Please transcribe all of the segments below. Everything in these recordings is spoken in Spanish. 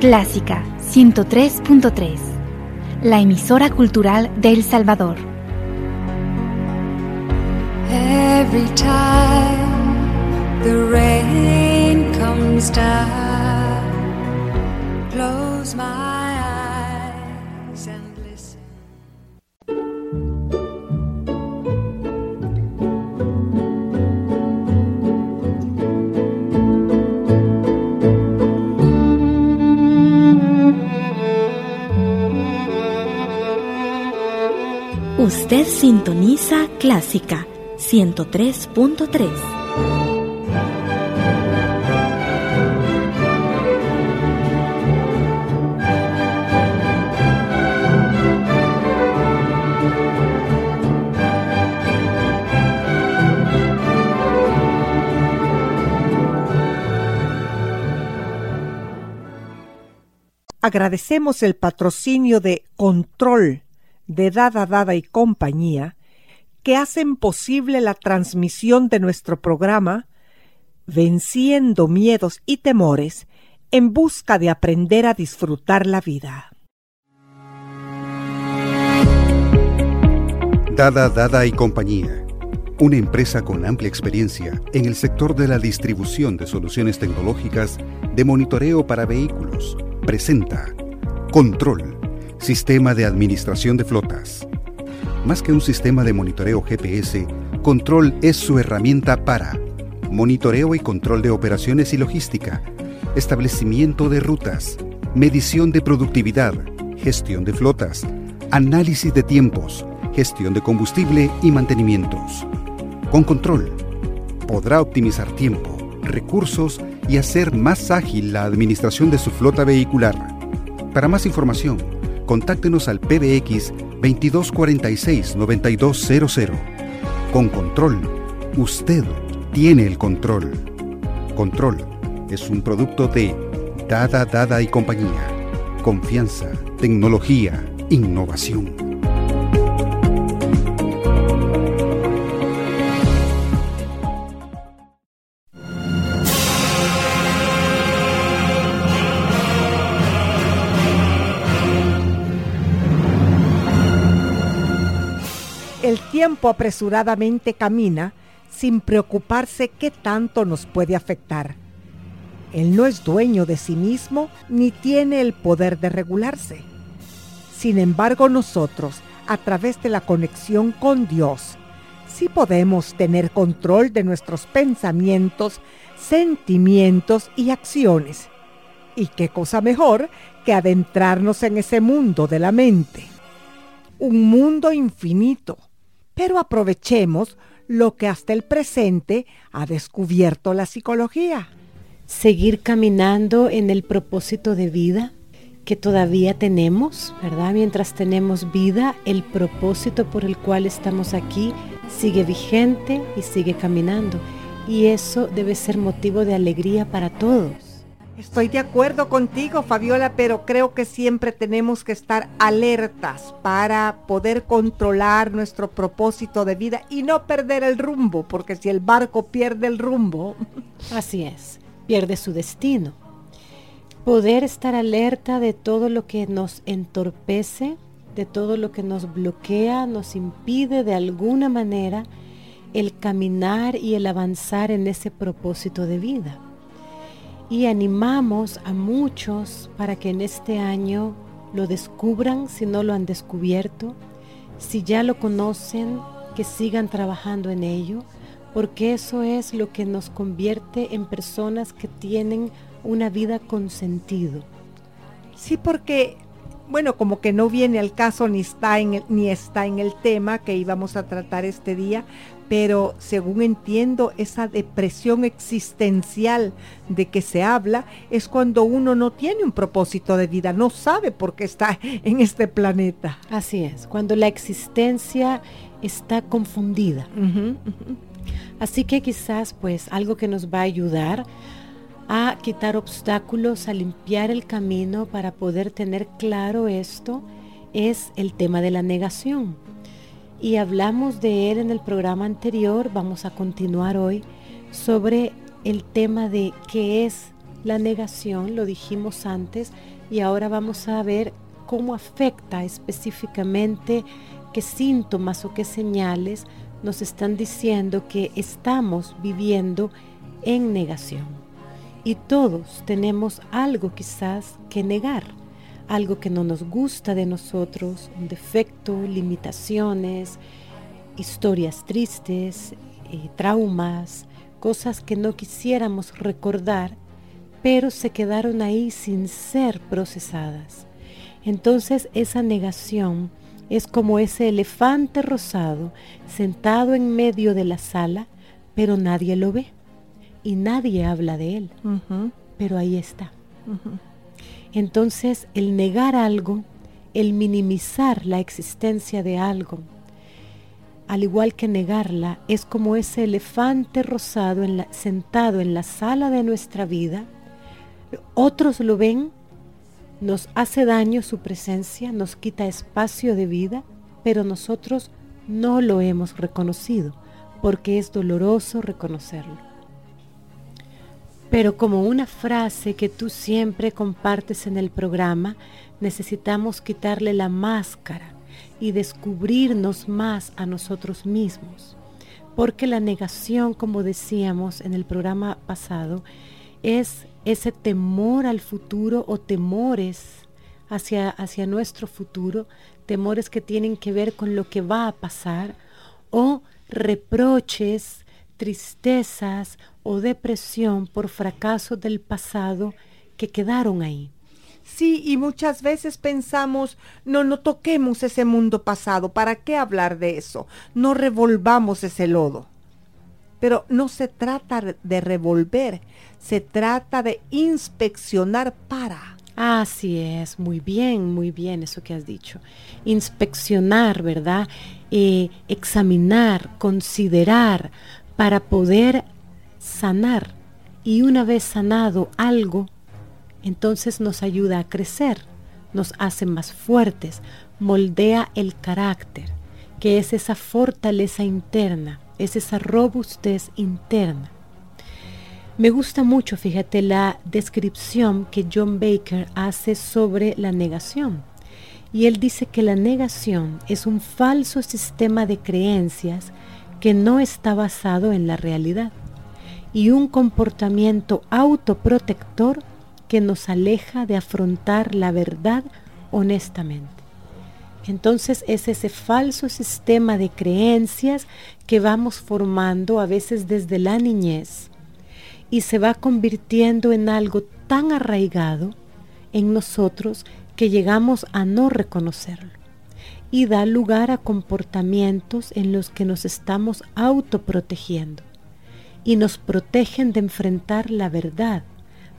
Clásica 103.3, la emisora cultural de El Salvador. Every time the rain comes down, close my Usted sintoniza Clásica 103.3. Agradecemos el patrocinio de Control de Dada Dada y compañía que hacen posible la transmisión de nuestro programa Venciendo miedos y temores en busca de aprender a disfrutar la vida. Dada Dada y compañía, una empresa con amplia experiencia en el sector de la distribución de soluciones tecnológicas de monitoreo para vehículos, presenta Control, Sistema de Administración de Flotas. Más que un sistema de monitoreo GPS, Control es su herramienta para monitoreo y control de operaciones y logística, establecimiento de rutas, medición de productividad, gestión de flotas, análisis de tiempos, gestión de combustible y mantenimientos. Con Control, podrá optimizar tiempo, recursos y hacer más ágil la administración de su flota vehicular. Para más información, contáctenos al PBX 2246-9200. Con Control, usted tiene el control. Control es un producto de Dada Dada y compañía. Confianza, tecnología, innovación. Tiempo apresuradamente camina sin preocuparse qué tanto nos puede afectar. Él no es dueño de sí mismo ni tiene el poder de regularse. Sin embargo, nosotros, a través de la conexión con Dios, sí podemos tener control de nuestros pensamientos, sentimientos y acciones. ¿Y qué cosa mejor que adentrarnos en ese mundo de la mente? Un mundo infinito. Pero aprovechemos lo que hasta el presente ha descubierto la psicología. Seguir caminando en el propósito de vida que todavía tenemos, ¿verdad? Mientras tenemos vida, el propósito por el cual estamos aquí sigue vigente y sigue caminando. Y eso debe ser motivo de alegría para todos. Estoy de acuerdo contigo, Fabiola, pero creo que siempre tenemos que estar alertas para poder controlar nuestro propósito de vida y no perder el rumbo, porque si el barco pierde el rumbo, Así es, pierde su destino. Poder estar alerta de todo lo que nos entorpece, de todo lo que nos bloquea, nos impide de alguna manera el caminar y el avanzar en ese propósito de vida. Y animamos a muchos para que en este año lo descubran si no lo han descubierto, si ya lo conocen, que sigan trabajando en ello, porque eso es lo que nos convierte en personas que tienen una vida con sentido. sí, porque, bueno, como que no viene al caso ni está en el, ni está en el tema que íbamos a tratar este día, pero según entiendo, esa depresión existencial de que se habla es cuando uno no tiene un propósito de vida, no sabe por qué está en este planeta. Así es, cuando la existencia está confundida. Así que quizás pues algo que nos va a ayudar a quitar obstáculos, a limpiar el camino para poder tener claro esto es el tema de la negación. Y hablamos de él en el programa anterior, vamos a continuar hoy sobre el tema de qué es La negación, lo dijimos antes, y ahora vamos a ver cómo afecta específicamente, qué síntomas o qué señales nos están diciendo que estamos viviendo en negación. Y todos tenemos algo quizás que negar, algo que no nos gusta de nosotros, un defecto, limitaciones, historias tristes, eh, traumas, cosas que no quisiéramos recordar, pero se quedaron ahí sin ser procesadas. Entonces esa negación es como ese elefante rosado sentado en medio de la sala, pero nadie lo ve y nadie habla de él, pero ahí está. Entonces el negar algo, el minimizar la existencia de algo, al igual que negarla, es como ese elefante rosado sentado en la sala de nuestra vida. Otros lo ven, nos hace daño su presencia, nos quita espacio de vida, pero nosotros no lo hemos reconocido, porque es doloroso reconocerlo. Pero como una frase que tú siempre compartes en el programa, necesitamos quitarle la máscara y descubrirnos más a nosotros mismos. Porque la negación, como decíamos en el programa pasado, es ese temor al futuro o temores hacia, hacia nuestro futuro, temores que tienen que ver con lo que va a pasar, o reproches, tristezas o depresión por fracaso del pasado que quedaron ahí. Sí, y muchas veces pensamos, no, no toquemos ese mundo pasado, ¿para qué hablar de eso? No revolvamos ese lodo. Pero no se trata de revolver, se trata de inspeccionar para. Así es, muy bien, muy bien eso que has dicho. Inspeccionar, ¿verdad? Eh, examinar, considerar, para poder sanar. Y una vez sanado algo, entonces nos ayuda a crecer, nos hace más fuertes, moldea el carácter, que es esa fortaleza interna, es esa robustez interna. Me gusta mucho, fíjate, la descripción que John Baker hace sobre la negación. Y él dice que la negación es un falso sistema de creencias que no está basado en la realidad y un comportamiento autoprotector que nos aleja de afrontar la verdad honestamente. Entonces es ese falso sistema de creencias que vamos formando a veces desde la niñez y se va convirtiendo en algo tan arraigado en nosotros que llegamos a no reconocerlo y da lugar a comportamientos en los que nos estamos autoprotegiendo y nos protegen de enfrentar la verdad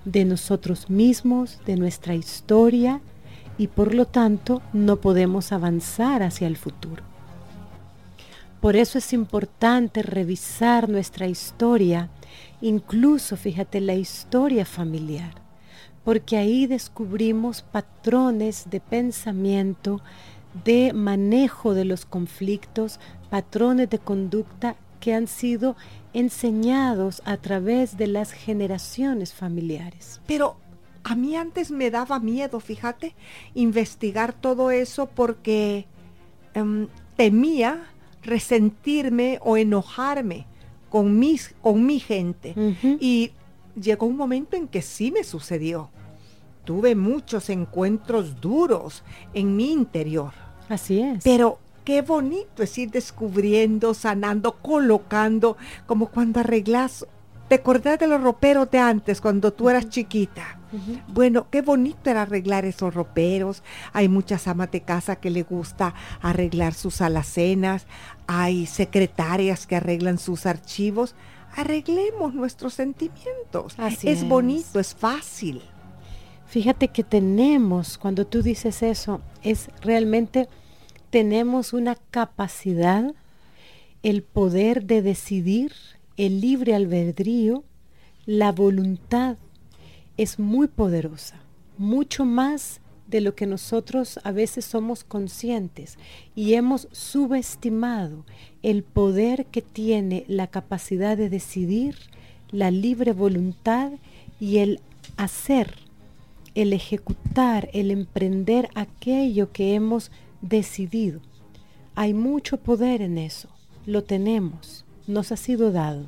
de nosotros mismos, de nuestra historia y por lo tanto no podemos avanzar hacia el futuro. Por eso es importante revisar nuestra historia, incluso fíjate la historia familiar, porque ahí descubrimos patrones de pensamiento, de manejo de los conflictos, patrones de conducta que han sido enseñados a través de las generaciones familiares. Pero a mí antes me daba miedo, fíjate, investigar todo eso porque em, temía resentirme o enojarme con, mis, con mi gente. Y llegó un momento en que sí me sucedió. Tuve muchos encuentros duros en mi interior. Así es. Pero qué bonito es ir descubriendo, sanando, colocando, como cuando arreglas. ¿Te acordás de los roperos de antes, cuando tú eras chiquita? Bueno, qué bonito era arreglar esos roperos. Hay muchas amas de casa que le gusta arreglar sus alacenas. Hay secretarias que arreglan sus archivos. Arreglemos nuestros sentimientos. es, es bonito, es fácil. Fíjate que tenemos, cuando tú dices eso, es realmente tenemos una capacidad, el poder de decidir, el libre albedrío, la voluntad es muy poderosa, mucho más de lo que nosotros a veces somos conscientes. Y hemos subestimado el poder que tiene la capacidad de decidir, la libre voluntad y el hacer, el ejecutar, el emprender aquello que hemos decidido. Hay mucho poder en eso, lo tenemos, nos ha sido dado.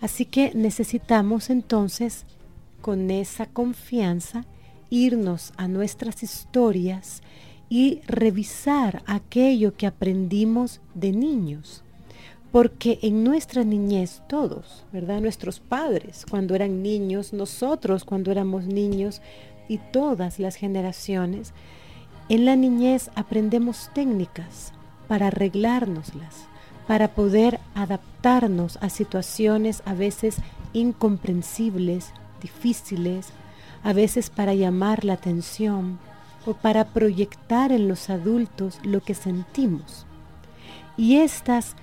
Así que necesitamos entonces, con esa confianza, irnos a nuestras historias y revisar aquello que aprendimos de niños. Porque en nuestra niñez todos, ¿verdad? Nuestros padres cuando eran niños, nosotros cuando éramos niños y todas las generaciones, en la niñez aprendemos técnicas para arreglárnoslas, para poder adaptarnos a situaciones a veces incomprensibles, difíciles, a veces para llamar la atención o para proyectar en los adultos lo que sentimos. Y estas,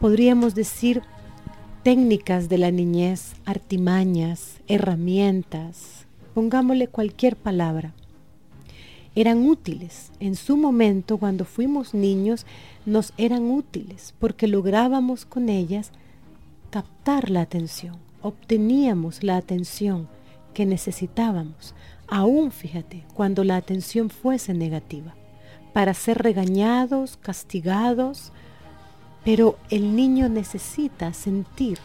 podríamos decir, técnicas de la niñez, artimañas, herramientas, pongámosle cualquier palabra, eran útiles. En su momento, cuando fuimos niños, nos eran útiles porque lográbamos con ellas captar la atención, obteníamos la atención que necesitábamos, aún fíjate, cuando la atención fuese negativa, para ser regañados, castigados, pero el niño necesita sentir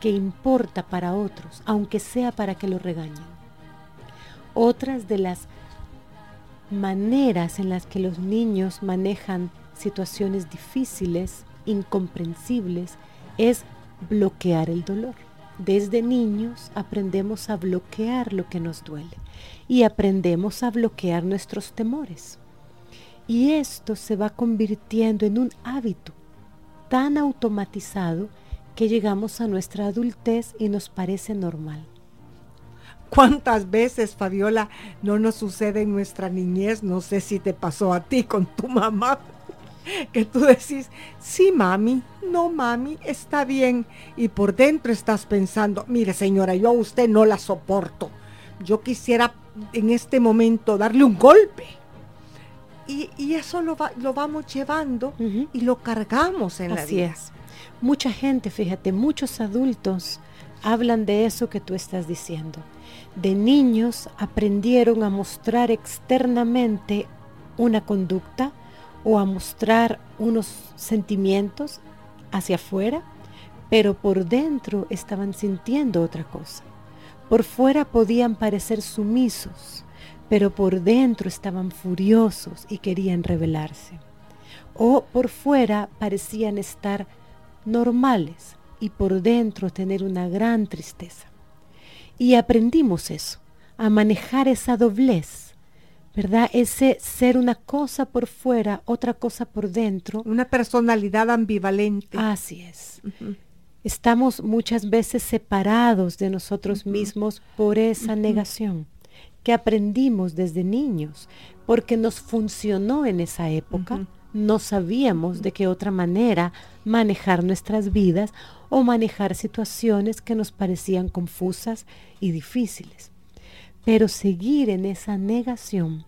que importa para otros, aunque sea para que lo regañen. Otras de las maneras en las que los niños manejan situaciones difíciles, incomprensibles, es bloquear el dolor. Desde niños aprendemos a bloquear lo que nos duele y aprendemos a bloquear nuestros temores. Y esto se va convirtiendo en un hábito tan automatizado que llegamos a nuestra adultez y nos parece normal. ¿Cuántas veces, Fabiola, no nos sucede en nuestra niñez? No sé si te pasó a ti con tu mamá, que tú decís, sí, mami, no, mami, está bien. Y por dentro estás pensando, mire, señora, yo a usted no la soporto. Yo quisiera en este momento darle un golpe. Y, eso lo, lo, vamos llevando y lo cargamos en la vida. Es. Mucha gente, fíjate, muchos adultos hablan de eso que tú estás diciendo de niños aprendieron a mostrar externamente una conducta o a mostrar unos sentimientos hacia afuera, pero por dentro estaban sintiendo otra cosa. Por fuera podían parecer sumisos, pero por dentro estaban furiosos y querían rebelarse. O por fuera parecían estar normales y por dentro tener una gran tristeza. Y aprendimos eso, a manejar esa doblez, ¿verdad? Ese ser una cosa por fuera, otra cosa por dentro. Una personalidad ambivalente. Así es. Estamos muchas veces separados de nosotros mismos por esa negación que aprendimos desde niños, porque nos funcionó en esa época. No sabíamos de qué otra manera manejar nuestras vidas o manejar situaciones que nos parecían confusas y difíciles. Pero seguir en esa negación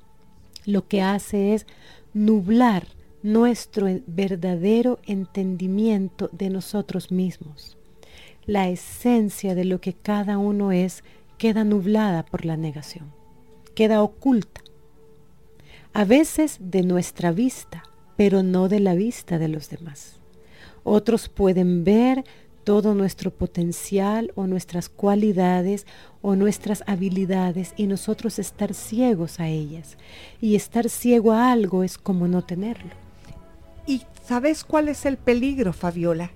lo que hace es nublar nuestro verdadero entendimiento de nosotros mismos. La esencia de lo que cada uno es queda nublada por la negación, queda oculta. A veces de nuestra vista, pero no de la vista de los demás. Otros pueden ver todo nuestro potencial o nuestras cualidades o nuestras habilidades y nosotros estar ciegos a ellas. Y estar ciego a algo es como no tenerlo. ¿Y sabes cuál es el peligro, Fabiola?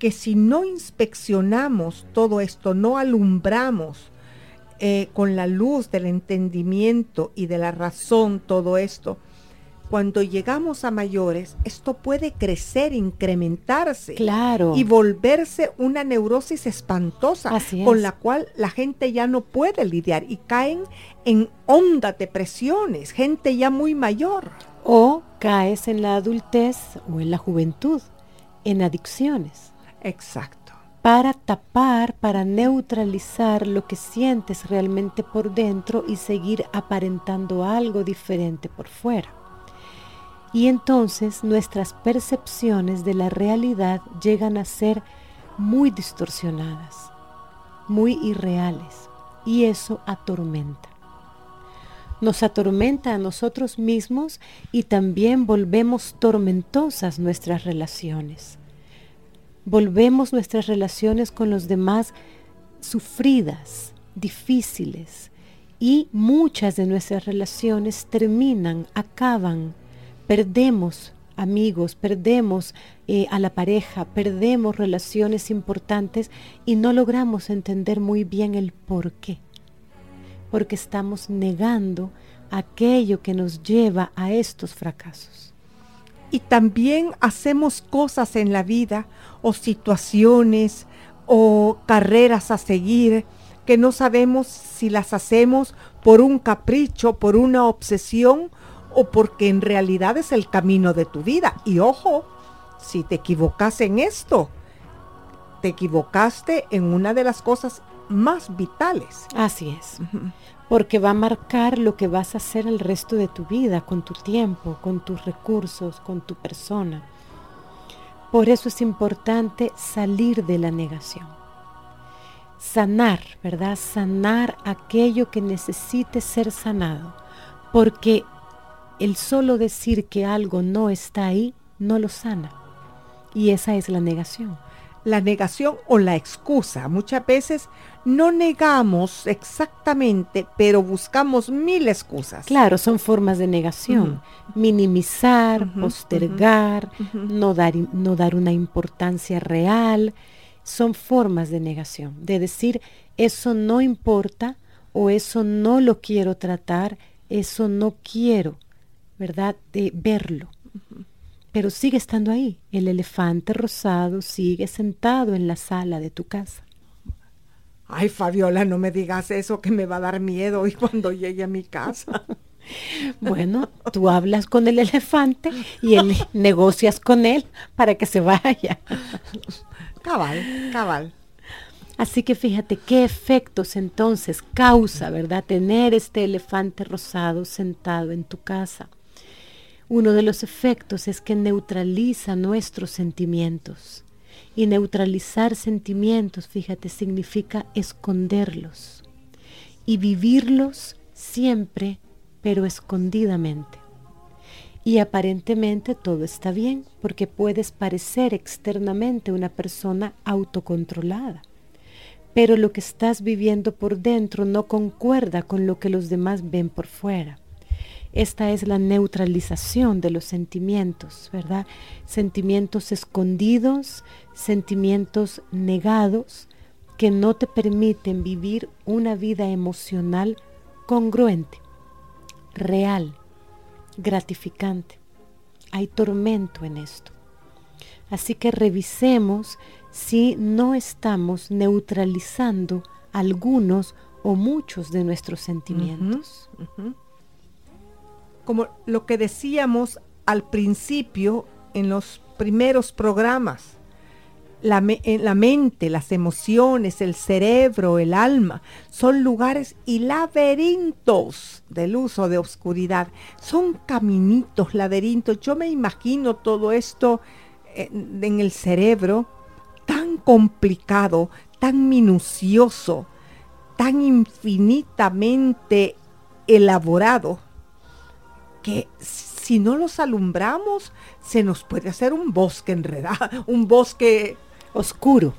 Que si no inspeccionamos todo esto, no alumbramos eh, con la luz del entendimiento y de la razón todo esto, cuando llegamos a mayores, esto puede crecer, incrementarse. Claro. Y volverse una neurosis espantosa con la cual la gente ya no puede lidiar y caen en hondas depresiones, gente ya muy mayor. O caes en la adultez o en la juventud, en adicciones. Exacto. Para tapar, para neutralizar lo que sientes realmente por dentro y seguir aparentando algo diferente por fuera. Y entonces nuestras percepciones de la realidad llegan a ser muy distorsionadas, muy irreales. y eso atormenta. Nos atormenta a nosotros mismos y también volvemos tormentosas nuestras relaciones. Volvemos nuestras relaciones con los demás sufridas, difíciles y muchas de nuestras relaciones terminan, acaban, perdemos amigos, perdemos eh, a la pareja, perdemos relaciones importantes y no logramos entender muy bien el por qué. Porque estamos negando aquello que nos lleva a estos fracasos. Y también hacemos cosas en la vida o situaciones o carreras a seguir que no sabemos si las hacemos por un capricho, por una obsesión o porque en realidad es el camino de tu vida. Y ojo, si te equivocas en esto, te equivocaste en una de las cosas más vitales. Así es. Porque va a marcar lo que vas a hacer el resto de tu vida, con tu tiempo, con tus recursos, con tu persona. Por eso es importante salir de la negación. Sanar, ¿verdad? Sanar aquello que necesite ser sanado. Porque el solo decir que algo no está ahí no lo sana. Y esa es la negación. La negación o la excusa. Muchas veces no negamos exactamente, pero buscamos mil excusas. Claro, son formas de negación. Minimizar, postergar, no, dar, no dar una importancia real. Son formas de negación. De decir, eso no importa o eso no lo quiero tratar, eso no quiero ¿verdad? De verlo. Pero sigue estando ahí. El elefante rosado sigue sentado en la sala de tu casa. Ay, Fabiola, no me digas eso que me va a dar miedo hoy cuando llegue a mi casa. bueno, tú hablas con el elefante y él, negocias con él para que se vaya. cabal, cabal. Así que fíjate qué efectos entonces causa, ¿verdad? Tener este elefante rosado sentado en tu casa. Uno de los efectos es que neutraliza nuestros sentimientos. Y neutralizar sentimientos, fíjate, significa esconderlos y vivirlos siempre, pero escondidamente. Y aparentemente todo está bien, porque puedes parecer externamente una persona autocontrolada. Pero lo que estás viviendo por dentro no concuerda con lo que los demás ven por fuera. Esta es la neutralización de los sentimientos, ¿verdad? Sentimientos escondidos, sentimientos negados que no te permiten vivir una vida emocional congruente, real, gratificante. Hay tormento en esto. Así que revisemos si no estamos neutralizando algunos o muchos de nuestros sentimientos como lo que decíamos al principio en los primeros programas. La, mente, las emociones, el cerebro, el alma, son lugares y laberintos del uso de oscuridad. Son caminitos, laberintos. Yo me imagino todo esto en, en el cerebro tan complicado, tan minucioso, tan infinitamente elaborado que si no los alumbramos, se nos puede hacer un bosque enredado, un bosque oscuro.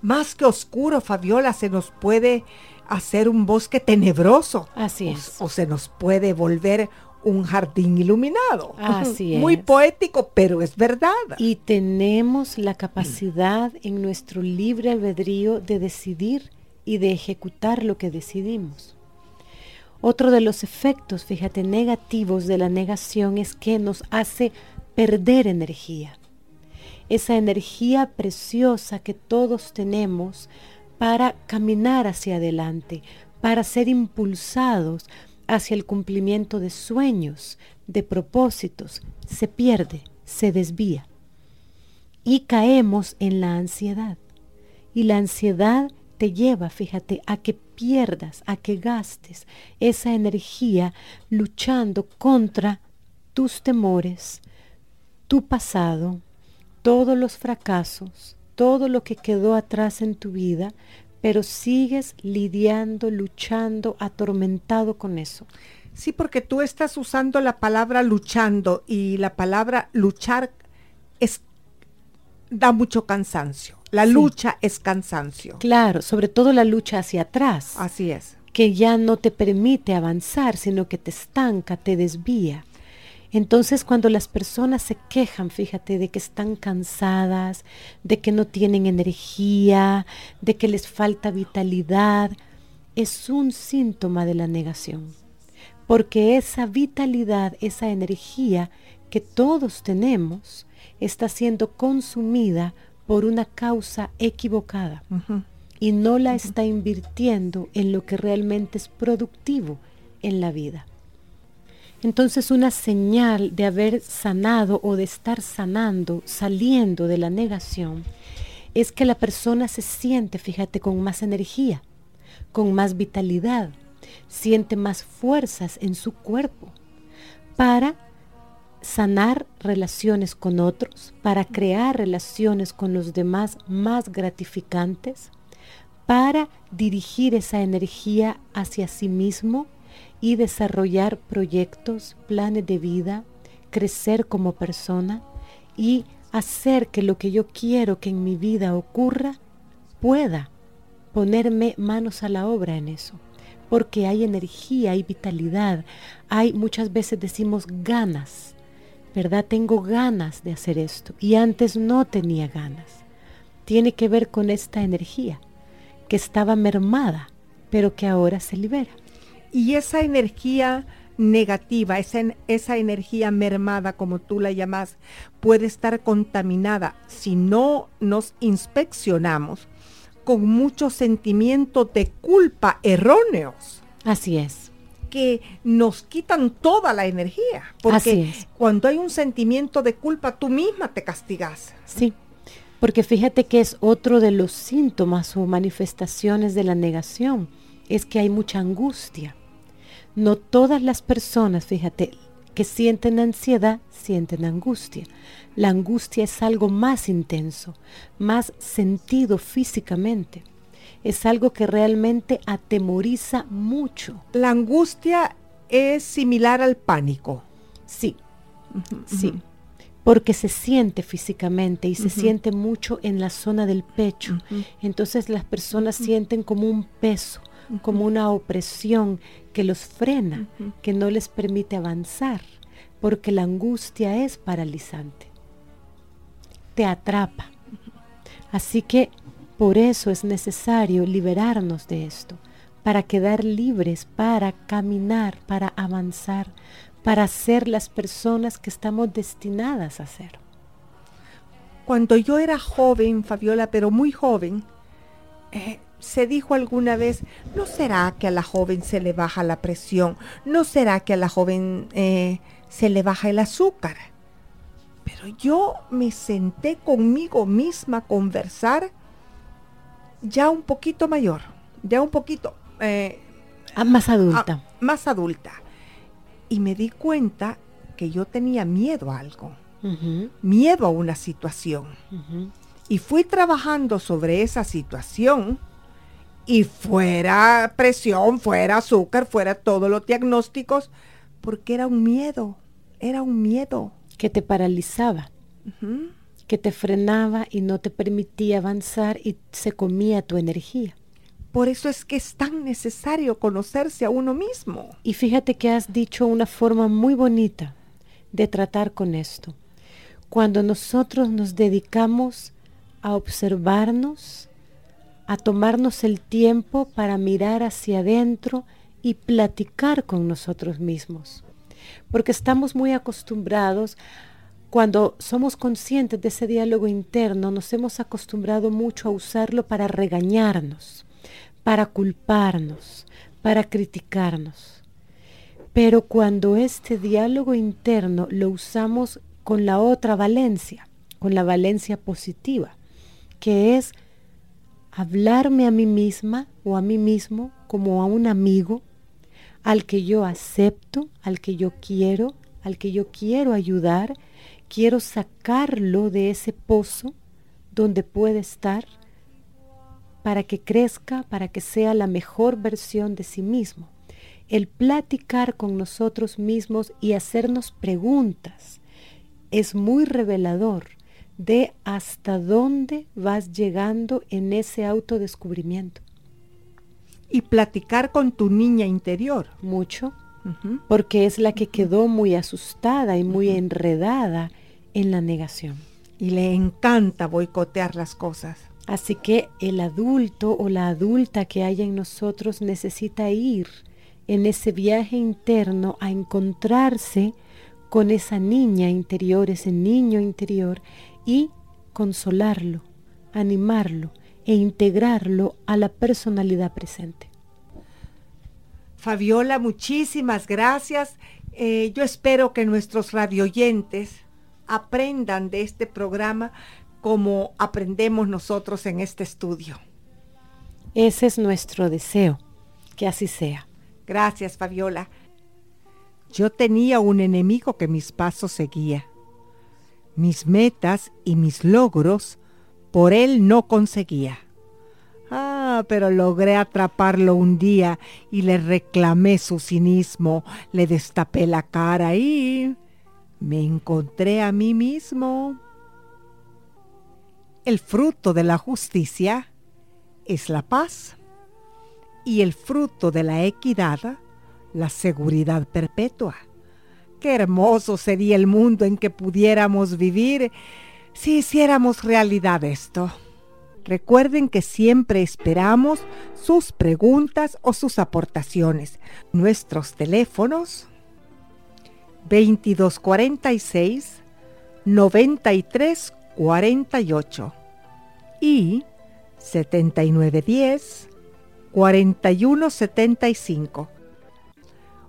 Más que oscuro, Fabiola, se nos puede hacer un bosque tenebroso. Así es. O, se nos puede volver un jardín iluminado. Así es. Muy poético, pero es verdad. Y tenemos la capacidad en nuestro libre albedrío de decidir y de ejecutar lo que decidimos. Otro de los efectos, fíjate, negativos de la negación es que nos hace perder energía. Esa energía preciosa que todos tenemos para caminar hacia adelante, para ser impulsados hacia el cumplimiento de sueños, de propósitos, se pierde, se desvía. Y caemos en la ansiedad. Y la ansiedad te lleva, fíjate, a que pierdas, a que gastes esa energía luchando contra tus temores, tu pasado, todos los fracasos, todo lo que quedó atrás en tu vida, pero sigues lidiando, luchando, atormentado con eso. Sí, porque tú estás usando la palabra luchando y la palabra luchar es da mucho cansancio. La lucha es cansancio. Claro, sobre todo la lucha hacia atrás. Así es. Que ya no te permite avanzar, sino que te estanca, te desvía. Entonces cuando las personas se quejan, fíjate, de que están cansadas, de que no tienen energía, de que les falta vitalidad, es un síntoma de la negación. Porque esa vitalidad, esa energía que todos tenemos, está siendo consumida por una causa equivocada y no la está invirtiendo en lo que realmente es productivo en la vida. Entonces una señal de haber sanado o de estar sanando, saliendo de la negación, es que la persona se siente, fíjate, con más energía, con más vitalidad, siente más fuerzas en su cuerpo para sanar relaciones con otros, para crear relaciones con los demás más gratificantes, para dirigir esa energía hacia sí mismo y desarrollar proyectos, planes de vida, crecer como persona y hacer que lo que yo quiero que en mi vida ocurra pueda ponerme manos a la obra en eso. Porque hay energía, hay vitalidad, hay muchas veces decimos ganas ¿verdad? Tengo ganas de hacer esto y antes no tenía ganas. Tiene que ver con esta energía que estaba mermada, pero que ahora se libera. Y esa energía negativa, esa, esa energía mermada, como tú la llamas, puede estar contaminada si no nos inspeccionamos con muchos sentimientos de culpa erróneos. Así es que nos quitan toda la energía. Porque cuando hay un sentimiento de culpa, tú misma te castigas. Sí, porque fíjate que es otro de los síntomas o manifestaciones de la negación, es que hay mucha angustia. No todas las personas, fíjate, que sienten ansiedad, sienten angustia. La angustia es algo más intenso, más sentido físicamente es algo que realmente atemoriza mucho. La angustia es similar al pánico. Sí, sí, porque se siente físicamente y se siente mucho en la zona del pecho. Entonces las personas sienten como un peso, como una opresión que los frena, que no les permite avanzar, porque la angustia es paralizante. Te atrapa. Así que por eso es necesario liberarnos de esto, para quedar libres, para caminar, para avanzar, para ser las personas que estamos destinadas a ser. Cuando yo era joven, Fabiola, pero muy joven, eh, se dijo alguna vez, ¿no será que a la joven se le baja la presión? ¿No será que a la joven eh, se le baja el azúcar? Pero yo me senté conmigo misma a conversar ya un poquito mayor, ya un poquito... Eh, ah, más adulta. Ah, más adulta. Y me di cuenta que yo tenía miedo a algo, miedo a una situación. Y fui trabajando sobre esa situación y fuera presión, fuera azúcar, fuera todos los diagnósticos, porque era un miedo, era un miedo. Que te paralizaba que te frenaba y no te permitía avanzar y se comía tu energía. Por eso es que es tan necesario conocerse a uno mismo. Y fíjate que has dicho una forma muy bonita de tratar con esto. Cuando nosotros nos dedicamos a observarnos, a tomarnos el tiempo para mirar hacia adentro y platicar con nosotros mismos. Porque estamos muy acostumbrados cuando somos conscientes de ese diálogo interno, nos hemos acostumbrado mucho a usarlo para regañarnos, para culparnos, para criticarnos. Pero cuando este diálogo interno lo usamos con la otra valencia, con la valencia positiva, que es hablarme a mí misma o a mí mismo como a un amigo al que yo acepto, al que yo quiero, al que yo quiero ayudar quiero sacarlo de ese pozo donde puede estar para que crezca, para que sea la mejor versión de sí mismo. El platicar con nosotros mismos y hacernos preguntas es muy revelador de hasta dónde vas llegando en ese autodescubrimiento. Y platicar con tu niña interior. Mucho, porque es la que quedó muy asustada y muy enredada en la negación. Y le encanta boicotear las cosas. Así que el adulto o la adulta que haya en nosotros necesita ir en ese viaje interno a encontrarse con esa niña interior, ese niño interior y consolarlo, animarlo e integrarlo a la personalidad presente. Fabiola, muchísimas gracias. Eh, yo espero que nuestros radioyentes aprendan de este programa como aprendemos nosotros en este estudio. Ese es nuestro deseo, que así sea. Gracias, Fabiola. Yo tenía un enemigo que mis pasos seguía. Mis metas y mis logros por él no conseguía. Ah, pero logré atraparlo un día y le reclamé su cinismo, le destapé la cara y me encontré a mí mismo. El fruto de la justicia es la paz y el fruto de la equidad, la seguridad perpetua. Qué hermoso sería el mundo en que pudiéramos vivir si hiciéramos realidad esto. Recuerden que siempre esperamos sus preguntas o sus aportaciones. Nuestros teléfonos 2246 9348 y 7910 4175.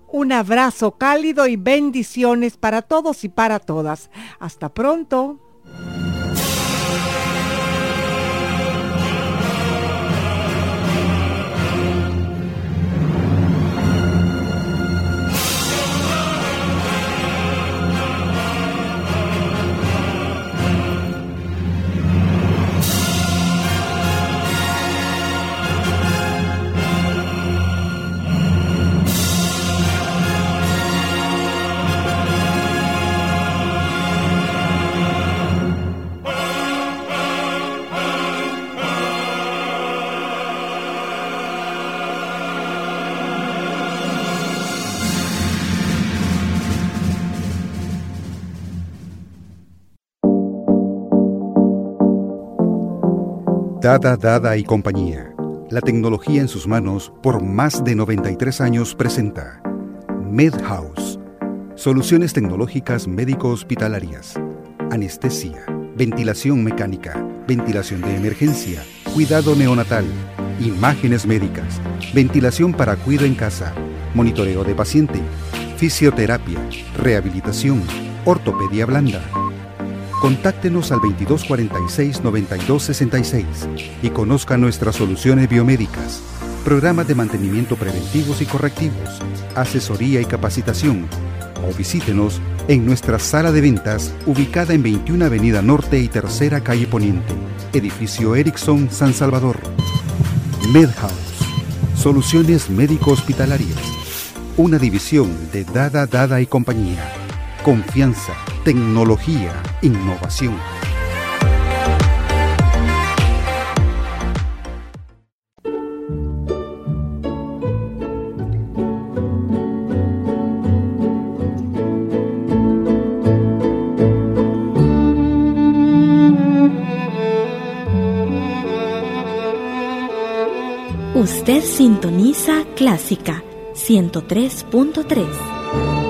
Un abrazo cálido y bendiciones para todos y para todas. Hasta pronto. Dada, Dada y compañía. La tecnología en sus manos por más de 93 años presenta MedHouse. Soluciones tecnológicas médico-hospitalarias. Anestesia, ventilación mecánica, ventilación de emergencia, cuidado neonatal, imágenes médicas, ventilación para cuidado en casa, monitoreo de paciente, fisioterapia, rehabilitación, ortopedia blanda Contáctenos al 2246-9266 y conozca nuestras soluciones biomédicas, programas de mantenimiento preventivos y correctivos, asesoría y capacitación. O visítenos en nuestra sala de ventas ubicada en 21 Avenida Norte y Tercera Calle Poniente, edificio Ericsson San Salvador. MedHouse, soluciones médico-hospitalarias, una división de Dada Dada y compañía. Confianza tecnología, innovación. Usted sintoniza Clásica 103.3.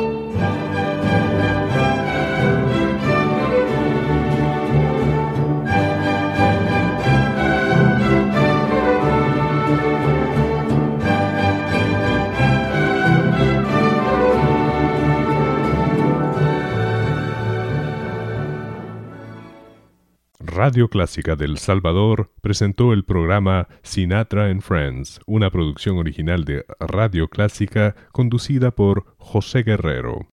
Radio Clásica del Salvador presentó el programa Sinatra and Friends, una producción original de Radio Clásica conducida por José Guerrero.